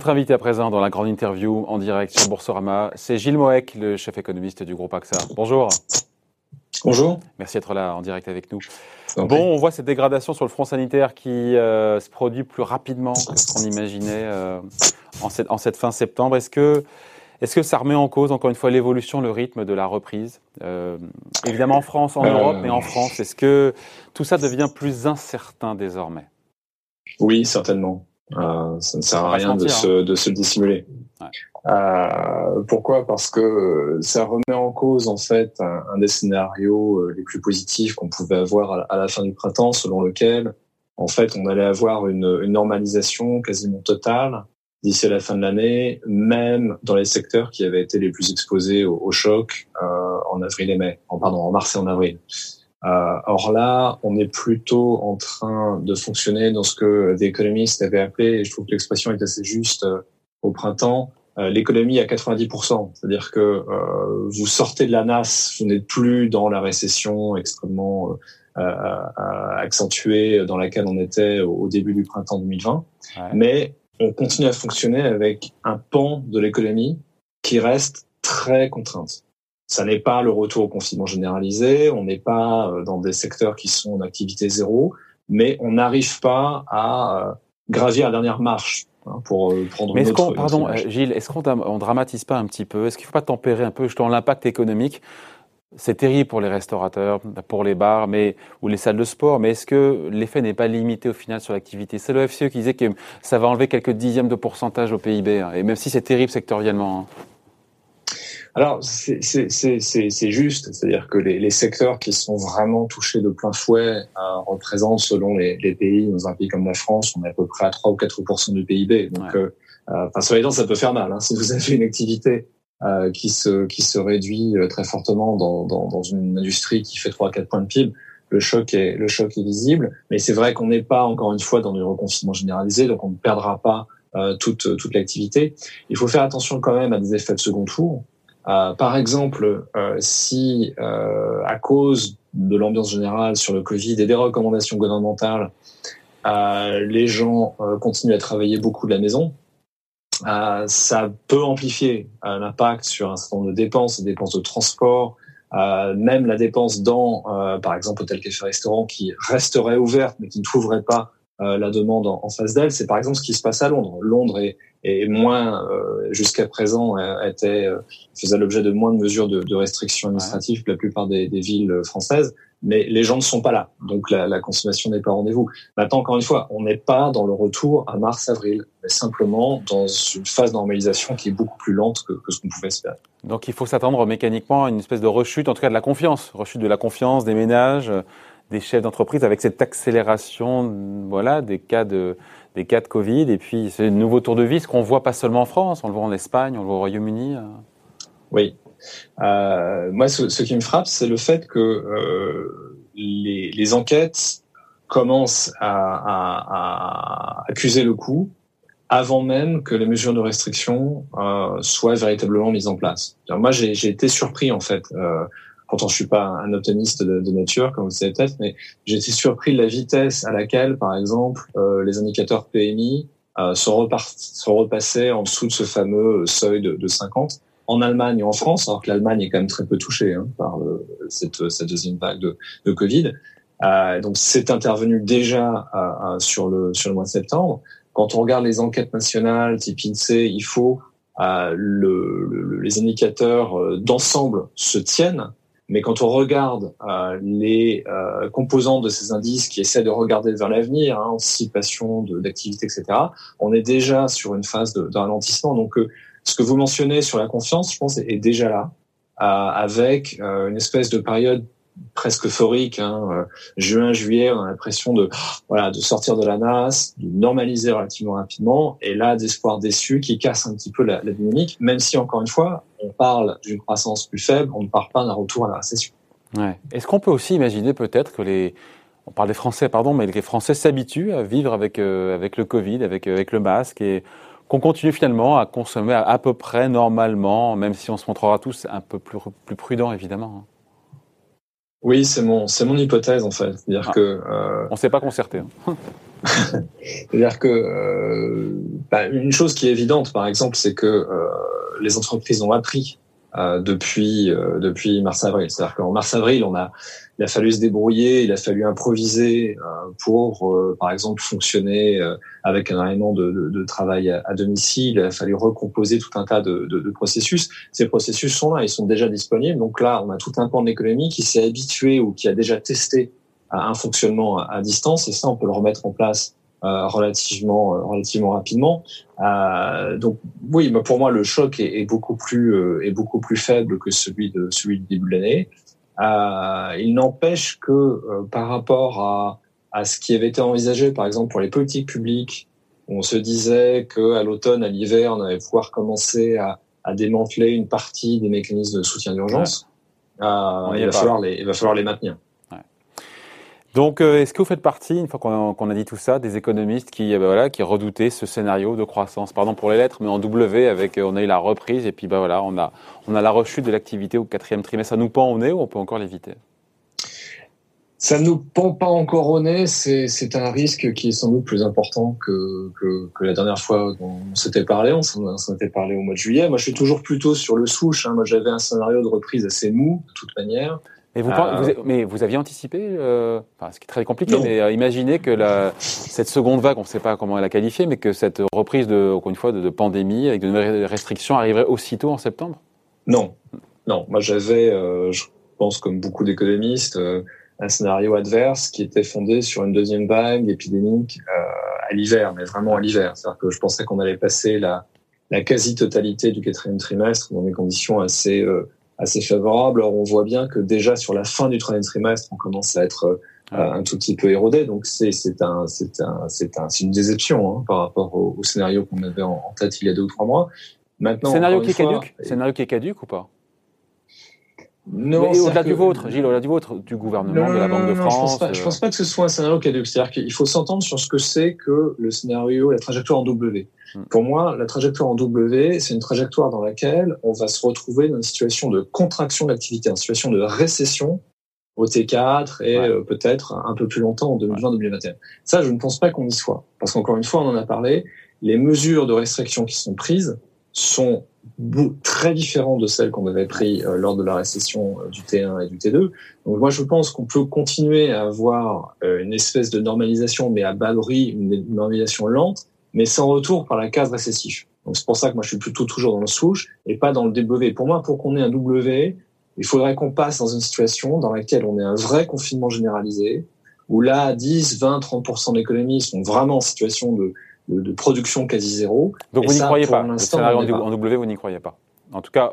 Votre invité à présent dans la grande interview en direct sur Boursorama, c'est Gilles Moek, le chef économiste du groupe AXA. Bonjour. Bonjour. Merci d'être là en direct avec nous. Bon, on voit cette dégradation sur le front sanitaire qui euh, se produit plus rapidement que ce qu'on imaginait euh, en, cette, en, cette, fin septembre. Est-ce que, est que ça remet en cause, encore une fois, l'évolution, le rythme de la reprise euh, Évidemment en France, en Europe, mais en France, est-ce que tout ça devient plus incertain désormais? Oui, certainement. Euh, ça ne sert à rien de, se, hein. de se dissimuler. Ouais. Euh, pourquoi? Parce que ça remet en cause en fait un, un des scénarios euh, les plus positifs qu'on pouvait avoir à, à, la fin du printemps, selon lequel en fait on allait avoir une, une normalisation quasiment totale d'ici à la fin de l'année, même dans les secteurs qui avaient été les plus exposés au, au choc euh, en avril et mai, en, pardon, en mars et en avril. Euh, or là, on est plutôt en train de fonctionner dans ce que des économistes avaient appelé, et je trouve que l'expression est assez juste euh, au printemps, euh, l'économie à 90%. C'est-à-dire que euh, vous sortez de la NAS, vous n'êtes plus dans la récession extrêmement accentuée dans laquelle on était au, début du printemps 2020, ouais. mais on continue à fonctionner avec un pan de l'économie qui reste très contrainte. Ça n'est pas le retour au confinement généralisé, on n'est pas euh, dans des secteurs qui sont en activité zéro, mais on n'arrive pas à euh, gravir la dernière marche hein, pour euh, prendre mais une autre, pardon, Gilles, est-ce qu'on on dramatise pas un petit peu? Est-ce qu'il ne faut pas tempérer un peu justement l'impact économique? C'est terrible pour les restaurateurs, pour les bars, mais ou les salles de sport. Mais est-ce que l'effet n'est pas limité au final sur l'activité? C'est le FCE qui disait que ça va enlever quelques dixièmes de pourcentage au PIB, hein, et même si c'est terrible sectoriellement. Hein. Alors, c'est juste, c'est-à-dire que les, les, secteurs qui sont vraiment touchés de plein fouet euh, représentent, selon les, les, pays, dans un pays comme la France, on est à peu près à 3 ou 4% du PIB. Donc, ouais. euh, enfin, les dents, ça peut faire mal. Hein. Si vous avez une activité euh, qui se qui se réduit euh, très fortement dans, dans, dans une industrie qui fait 3 à 4 points de PIB, le choc est le choc est visible. Mais c'est vrai qu'on n'est pas encore une fois dans du reconfinement généralisé, donc on ne perdra pas euh, toute toute l'activité. Il faut faire attention quand même à des effets de second tour. Euh, par exemple, euh, si euh, à cause de l'ambiance générale sur le Covid et des recommandations gouvernementales, les gens continuent à travailler beaucoup de la maison, ça peut amplifier l'impact sur un certain nombre de dépenses, des dépenses de transport, même la dépense dans, par exemple, hôtel, café, restaurant qui resterait ouverte mais qui ne trouverait pas la demande en, en face d'elle. C'est par exemple ce qui se passe à Londres. Londres est et moins euh, jusqu'à présent euh, était euh, faisait l'objet de moins de mesures de, de restrictions administratives que la plupart des, des, villes françaises. Mais les gens ne sont pas là, donc la, la consommation n'est pas au rendez-vous. Maintenant, encore une fois, on n'est pas dans le retour à mars-avril, mais simplement dans une phase de normalisation qui est beaucoup plus lente que, que ce qu'on pouvait espérer. Donc, il faut s'attendre mécaniquement à une espèce de rechute, en tout cas de la confiance, rechute de la confiance des ménages, des chefs d'entreprise, avec cette accélération, voilà, des cas de des cas de Covid. Et puis, un nouveau tour de vis qu'on voit pas seulement en France, on le voit en Espagne, on le voit au Royaume-Uni. Euh. Oui. Euh, moi, ce, ce, qui me frappe, c'est le fait que euh, les, enquêtes commencent à, accuser le coup avant même que les mesures de restriction soient véritablement mises en place. moi, j'ai été surpris en fait. Euh, pourtant je suis pas un optimiste de, nature, comme vous le savez peut-être, mais j'ai été surpris de la vitesse à laquelle, par exemple, euh, les indicateurs PMI euh, sont, sont, repassés en dessous de ce fameux seuil de, de, 50 en Allemagne et en France, alors que l'Allemagne est quand même très peu touchée hein, par le, cette, cette, deuxième vague de, de Covid. Euh, donc c'est intervenu déjà euh, sur le sur le mois de septembre. Quand on regarde les enquêtes nationales type INSEE, il faut euh, le, le, les indicateurs euh, d'ensemble se tiennent mais quand on regarde euh, les euh, composants de ces indices qui essaient de regarder vers l'avenir, hein, anticipation d'activité, etc., on est déjà sur une phase de ralentissement. Donc, euh, ce que vous mentionnez sur la confiance, je pense, est, est déjà là, euh, avec euh, une espèce de période presque euphorique. Hein, euh, juin, juillet, on a l'impression de voilà de sortir de la NAS, de normaliser relativement rapidement, et là d'espoir déçu qui casse un petit peu la, dynamique, même si encore une fois on parle d'une croissance plus faible, on ne parle pas d'un retour à la récession. Ouais. Est-ce qu'on peut aussi imaginer peut-être que les on parle des Français, pardon, mais les Français s'habituent à vivre avec euh, avec le Covid, avec euh, avec le masque et qu'on continue finalement à consommer à, à, peu près normalement, même si on se montrera tous un peu plus, plus prudent évidemment. Oui, c'est mon, c'est mon hypothèse en fait. C'est-à-dire ah. que euh, on ne s'est pas concerté. Hein. C'est-à-dire que bah, une chose qui est évidente, par exemple, c'est que les entreprises ont appris euh, depuis euh, depuis mars avril. C'est-à-dire qu'en mars avril, on a il a fallu se débrouiller, il a fallu improviser euh, pour, par exemple, fonctionner avec un élément de, de, de, travail à, domicile. Il a fallu recomposer tout un tas de, de, processus. Ces processus sont là, ils sont déjà disponibles. Donc là, on a tout un pan de l'économie qui s'est habitué ou qui a déjà testé à un fonctionnement à distance, et ça, on peut le remettre en place euh, relativement euh, relativement rapidement. Euh, donc oui, mais pour moi le choc est, est beaucoup plus euh, est beaucoup plus faible que celui de celui du début de l'année. il n'empêche que par rapport à à ce qui avait été envisagé, par exemple pour les politiques publiques, on se disait que à l'automne, à l'hiver, on allait pouvoir commencer à, à démanteler une partie des mécanismes de soutien d'urgence. il va falloir les il va falloir les maintenir. Donc, euh, est-ce que vous faites partie, une fois qu'on a, dit tout ça, des économistes qui, bah, qui redoutaient ce scénario de croissance, pardon pour les lettres, mais en W, avec euh, on a eu la reprise et puis bah voilà, on a, la rechute de l'activité au quatrième trimestre. Ça nous pend au nez ou on peut encore l'éviter? Ça nous pend pas encore au nez, c'est un risque qui est sans doute plus important que la dernière fois dont on s'était parlé. On s'en était parlé au mois de juillet. Moi, je suis toujours plutôt sur le souche. Hein. Moi, j'avais un scénario de reprise assez mou, de toute manière. Mais vous, euh, mais vous aviez anticipé, euh, enfin, ce qui est très compliqué, mais euh, imaginez que la, cette seconde vague, on ne sait pas comment elle a qualifié, mais que cette reprise de, encore une fois, de, pandémie avec de nouvelles restrictions arriverait aussitôt en septembre? Non, non. Moi, j'avais, je pense, comme beaucoup d'économistes, un scénario adverse qui était fondé sur une deuxième vague épidémique à l'hiver, mais vraiment à l'hiver. C'est-à-dire que je pensais qu'on allait passer la, la quasi-totalité du quatrième trimestre dans des conditions assez assez favorable. Alors on voit bien que déjà sur la fin du troisième trimestre, on commence à être euh, un tout petit peu érodé. Donc c'est c'est un c'est un c'est un c'est une déception hein, par rapport au, scénario qu'on avait en, tête il y a deux ou trois mois. Maintenant scénario qui est caduque, scénario qui est caduque ou pas? Non, au-delà du vôtre, Gilles, au-delà du vôtre, du gouvernement, de la Banque de France. Je pense, pas, je pense pas que ce soit un scénario caduque. C'est-à-dire qu'il faut s'entendre sur ce que c'est que le scénario, la trajectoire en W. Hmm. Pour moi, la trajectoire en W, c'est une trajectoire dans laquelle on va se retrouver dans une situation de contraction de l'activité, une situation de récession au T4 et euh, peut-être un peu plus longtemps en 2020-2021. Ça, je ne pense pas qu'on y soit. Parce qu'encore une fois, on en a parlé, les mesures de restriction qui sont prises sont très différent de celles qu'on avait pris euh, lors de la récession euh, du T1 et du T2. Donc moi je pense qu'on peut continuer à avoir euh, une espèce de normalisation, mais à bas bruit, une normalisation lente, mais sans retour par la case récessive. Donc c'est pour ça que moi je suis plutôt toujours dans le souche et pas dans le W. Pour moi, pour qu'on ait un W, il faudrait qu'on passe dans une situation dans laquelle on ait un vrai confinement généralisé, où là 10, 20, 30% de l'économie sont vraiment en situation de de, production quasi zéro. Donc vous n'y croyez pas Le scénario en W, vous n'y croyez pas En tout cas.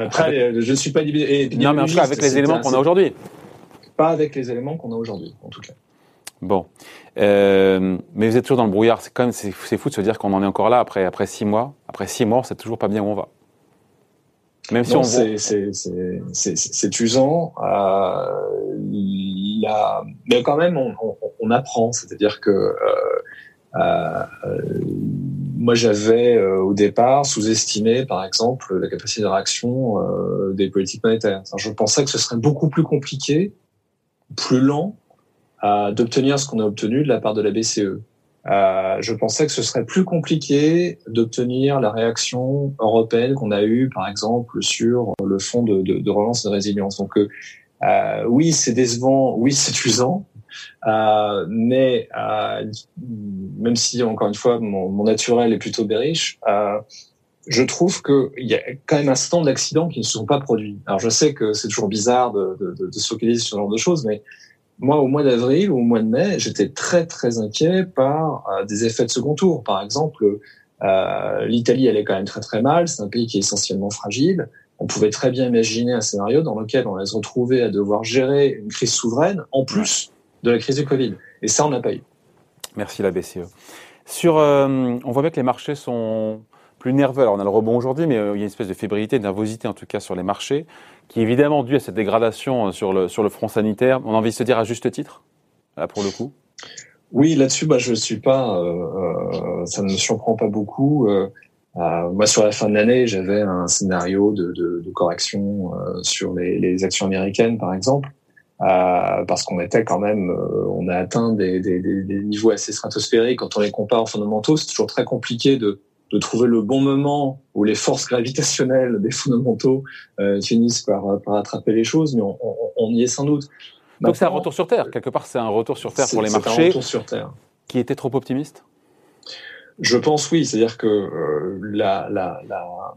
Après, je ne suis pas. Non, mais en tout cas, avec les éléments qu'on a aujourd'hui. Pas avec les éléments qu'on a aujourd'hui, en tout cas. Bon. Euh, mais vous êtes toujours dans le brouillard. C'est quand même c'est, fou de se dire qu'on en est encore là après, après six mois. Après six mois, on sait toujours pas bien où on va. Même si on c'est, usant. Euh, il a... Mais quand même, on, on, on apprend. C'est-à-dire que euh, euh, moi, j'avais euh, au départ sous-estimé, par exemple, la capacité de réaction euh, des politiques monétaires. je pensais que ce serait beaucoup plus compliqué, plus lent, d'obtenir ce qu'on a obtenu de la part de la BCE. Euh, je pensais que ce serait plus compliqué d'obtenir la réaction européenne qu'on a eue, par exemple, sur le fonds de, de, de relance de résilience. Donc, euh, oui, c'est décevant, oui, c'est usant, euh, mais euh, même si, encore une fois, mon, naturel est plutôt bearish, euh, je trouve qu'il y a quand même un certain nombre d'accidents qui ne se sont pas produits. Alors je sais que c'est toujours bizarre de, se focaliser sur ce genre de choses, mais moi, au mois d'avril ou au mois de mai, j'étais très très inquiet par euh, des effets de second tour. Par exemple, euh, l'Italie allait quand même très très mal. C'est un pays qui est essentiellement fragile. On pouvait très bien imaginer un scénario dans lequel on allait se retrouver à devoir gérer une crise souveraine en plus de la crise du Covid. Et ça, on n'a pas eu. Merci la BCE. Sur, euh, on voit bien que les marchés sont plus nerveux. Alors on a le rebond aujourd'hui, mais euh, il y a une espèce de fébrilité, de nervosité en tout cas sur les marchés, qui est évidemment due à cette dégradation euh, sur le, sur le front sanitaire. On a envie de se dire à juste titre, là pour le coup? Oui, là-dessus, bah, je ne suis pas, ça ne me surprend pas beaucoup. moi, sur la fin de l'année, j'avais un scénario de, de, de correction sur les, les, actions américaines, par exemple. Euh, parce qu'on était quand même, euh, on a atteint des, des, des, niveaux assez stratosphériques. Quand on les compare aux fondamentaux, c'est toujours très compliqué de, de trouver le bon moment où les forces gravitationnelles des fondamentaux euh, finissent par, par attraper les choses, mais on, on, on y est sans doute. Donc c'est un retour sur Terre, quelque part c'est un retour sur Terre pour les marchés. Un retour sur Terre. Qui était trop optimiste? Je pense oui, c'est-à-dire que euh, la, la, la,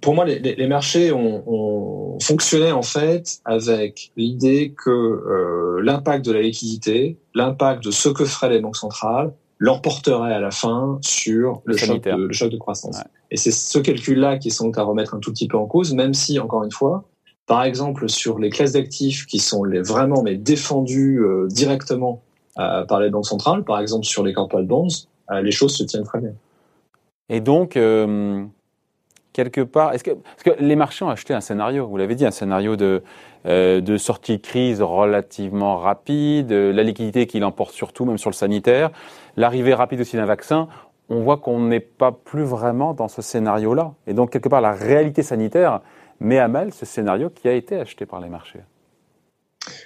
pour moi, les, les marchés ont, ont, fonctionné en fait avec l'idée que euh, l'impact de la liquidité, l'impact de ce que feraient les banques centrales, l'emporterait à la fin sur le, choc de, le choc de, croissance. Et c'est ce calcul-là qui sont à remettre un tout petit peu en cause, même si, encore une fois, par exemple, sur les classes d'actifs qui sont les vraiment mais défendues euh, directement euh, par les banques centrales, par exemple sur les corporate bonds, les choses se tiennent très bien. Et donc, quelque part, est-ce que, parce que les marchés ont acheté un scénario, vous l'avez dit, un scénario de, euh, de sortie de crise relativement rapide, la liquidité qui l'emporte surtout, même sur le sanitaire, l'arrivée rapide aussi d'un vaccin. On voit qu'on n'est pas plus vraiment dans ce scénario-là. Et donc, quelque part, la réalité sanitaire met à mal ce scénario qui a été acheté par les marchés.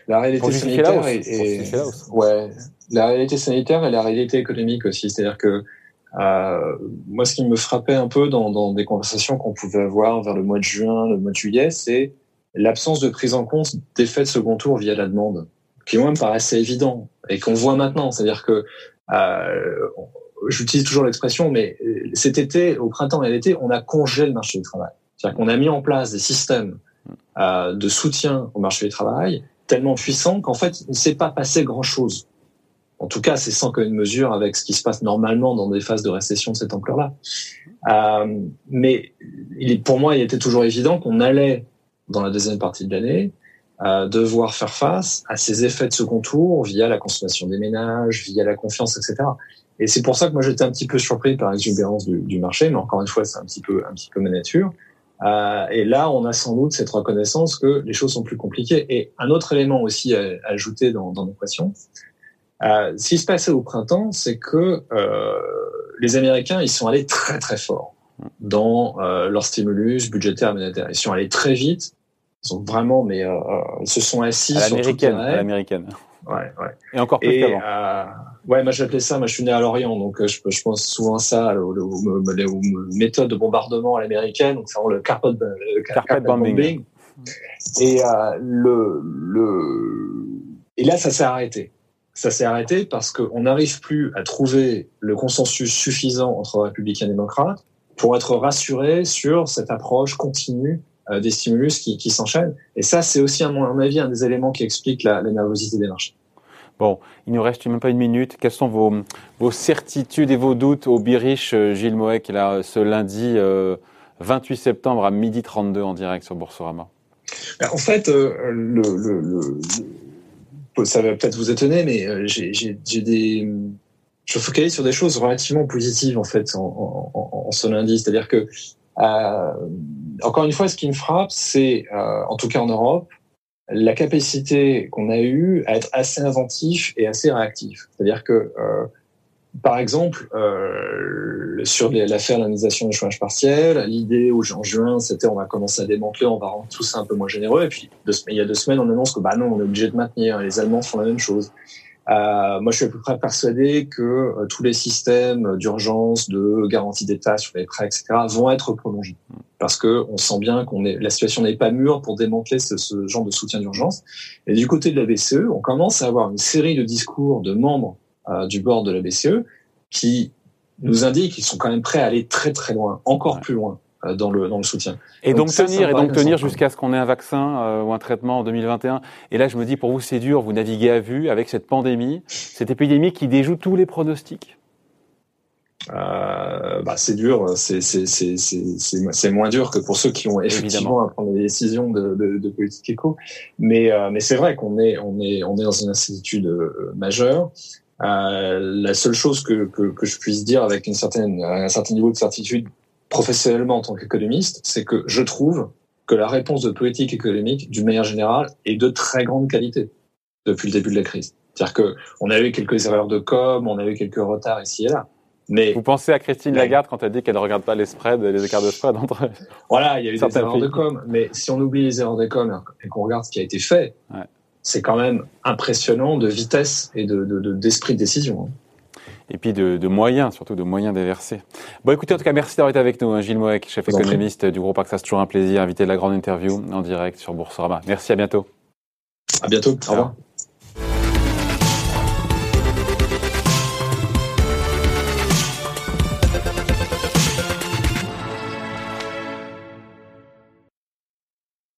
La réalité sanitaire ouais, la réalité sanitaire et la réalité économique aussi. C'est-à-dire que euh, moi, ce qui me frappait un peu dans, dans des conversations qu'on pouvait avoir vers le mois de juin, le mois de juillet, c'est l'absence de prise en compte d'effets de second tour via la demande, qui moi me paraissait évident et qu'on voit maintenant. C'est-à-dire que euh, j'utilise toujours l'expression, mais cet été, au printemps et l'été, on a congelé le marché du travail. C'est-à-dire qu'on a mis en place des systèmes euh, de soutien au marché du travail tellement puissants qu'en fait, il ne s'est pas passé grand-chose. En tout cas, c'est sans commune mesure avec ce qui se passe normalement dans des phases de récession de cette ampleur-là. Euh, mais il, pour moi, il était toujours évident qu'on allait, dans la deuxième partie de l'année, euh, devoir faire face à ces effets de second tour via la consommation des ménages, via la confiance, etc. Et c'est pour ça que moi j'étais un petit peu surpris par l'exubérance du, marché, mais encore une fois, c'est un petit peu un petit peu ma nature. Euh, et là, on a sans doute cette reconnaissance que les choses sont plus compliquées. Et un autre élément aussi à, à ajouter dans, dans l'équation, euh, ce qui se passait au printemps, c'est que euh, les Américains, ils sont allés très très fort dans euh, leur stimulus budgétaire monétaire. Ils sont allés très vite. Ils sont vraiment, mais euh, ils se sont assis à l'américaine. À l'américaine. Ouais, ouais. Et encore plus qu'avant. Euh, ouais, moi j'appelais ça. Moi, je suis né à Lorient, donc je, je pense souvent à ça, les méthodes de bombardement à l'américaine, donc c'est vraiment le carpet, le carpet, bombing. bombing. Et le le et là, ça s'est arrêté ça s'est arrêté parce qu'on n'arrive plus à trouver le consensus suffisant entre républicains et démocrates pour être rassuré sur cette approche continue euh, des stimulus qui, qui s'enchaînent. Et ça, c'est aussi, à mon avis, un des éléments qui explique la, la nervosité des marchés. Bon, il nous reste même pas une minute. Quelles sont vos, vos certitudes et vos doutes au Biriche, euh, Gilles Moët, là, ce lundi euh, 28 septembre à midi 32 en direct sur Boursorama? Ben, En fait, euh, le, le, le ça va peut-être vous étonner, mais euh, j'ai des, je focalise sur des choses relativement positives en fait en, en, en ce lundi, c'est-à-dire que euh, encore une fois, ce qui me frappe, c'est euh, en tout cas en Europe, la capacité qu'on a eue à être assez inventif et assez réactif. C'est-à-dire que euh, par exemple, euh, sur la fertilisation du chômage partiel, l'idée en juin, c'était on va commencer à démanteler, on va rendre tout ça un peu moins généreux. Et puis, il y a deux semaines, on annonce que bah non, on est obligé de maintenir. Les Allemands font la même chose. Euh, moi, je suis à peu près persuadé que euh, tous les systèmes d'urgence, de garantie d'État sur les prêts, etc., vont être prolongés parce que on sent bien qu'on est la situation n'est pas mûre pour démanteler ce, genre de soutien d'urgence. Et du côté de la BCE, on commence à avoir une série de discours de membres du bord de la BCE qui nous indiquent qu'ils sont quand même prêts à aller très très loin, encore plus loin euh, dans le dans le soutien. Et donc, tenir et donc tenir jusqu'à ce qu'on ait un vaccin euh, ou un traitement en 2021. Et là, je me dis pour vous c'est dur, vous naviguez à vue avec cette pandémie, cette épidémie qui déjoue tous les pronostics. Euh, bah, c'est dur, c'est c'est moins dur que pour ceux qui ont effectivement à prendre des décisions de, de, de politique éco, mais euh, mais c'est vrai qu'on est on est on est dans une incertitude majeure. Euh, la seule chose que, que, que, je puisse dire avec une certaine, un certain niveau de certitude professionnellement en tant qu'économiste, c'est que je trouve que la réponse de politique économique, d'une manière générale, est de très grande qualité depuis le début de la crise. C'est-à-dire que on a eu quelques erreurs de com, on a eu quelques retards ici et là. Mais vous pensez à Christine Lagarde quand elle dit qu'elle ne regarde pas les spreads, les écarts de spread entre Voilà, il y a eu des erreurs de com, mais si on oublie les erreurs de com et qu'on regarde ce qui a été fait, ouais c'est quand même impressionnant de vitesse et de, d'esprit de, décision. Hein. Et puis de, moyens, surtout de moyens déversés. Bon, écoutez, en tout cas, merci d'avoir été avec nous, hein, Gilles Moek, chef économiste du groupe AXA. C'est toujours un plaisir, invité de la grande interview en direct sur Boursorama. Merci, à bientôt. À bientôt. Au revoir.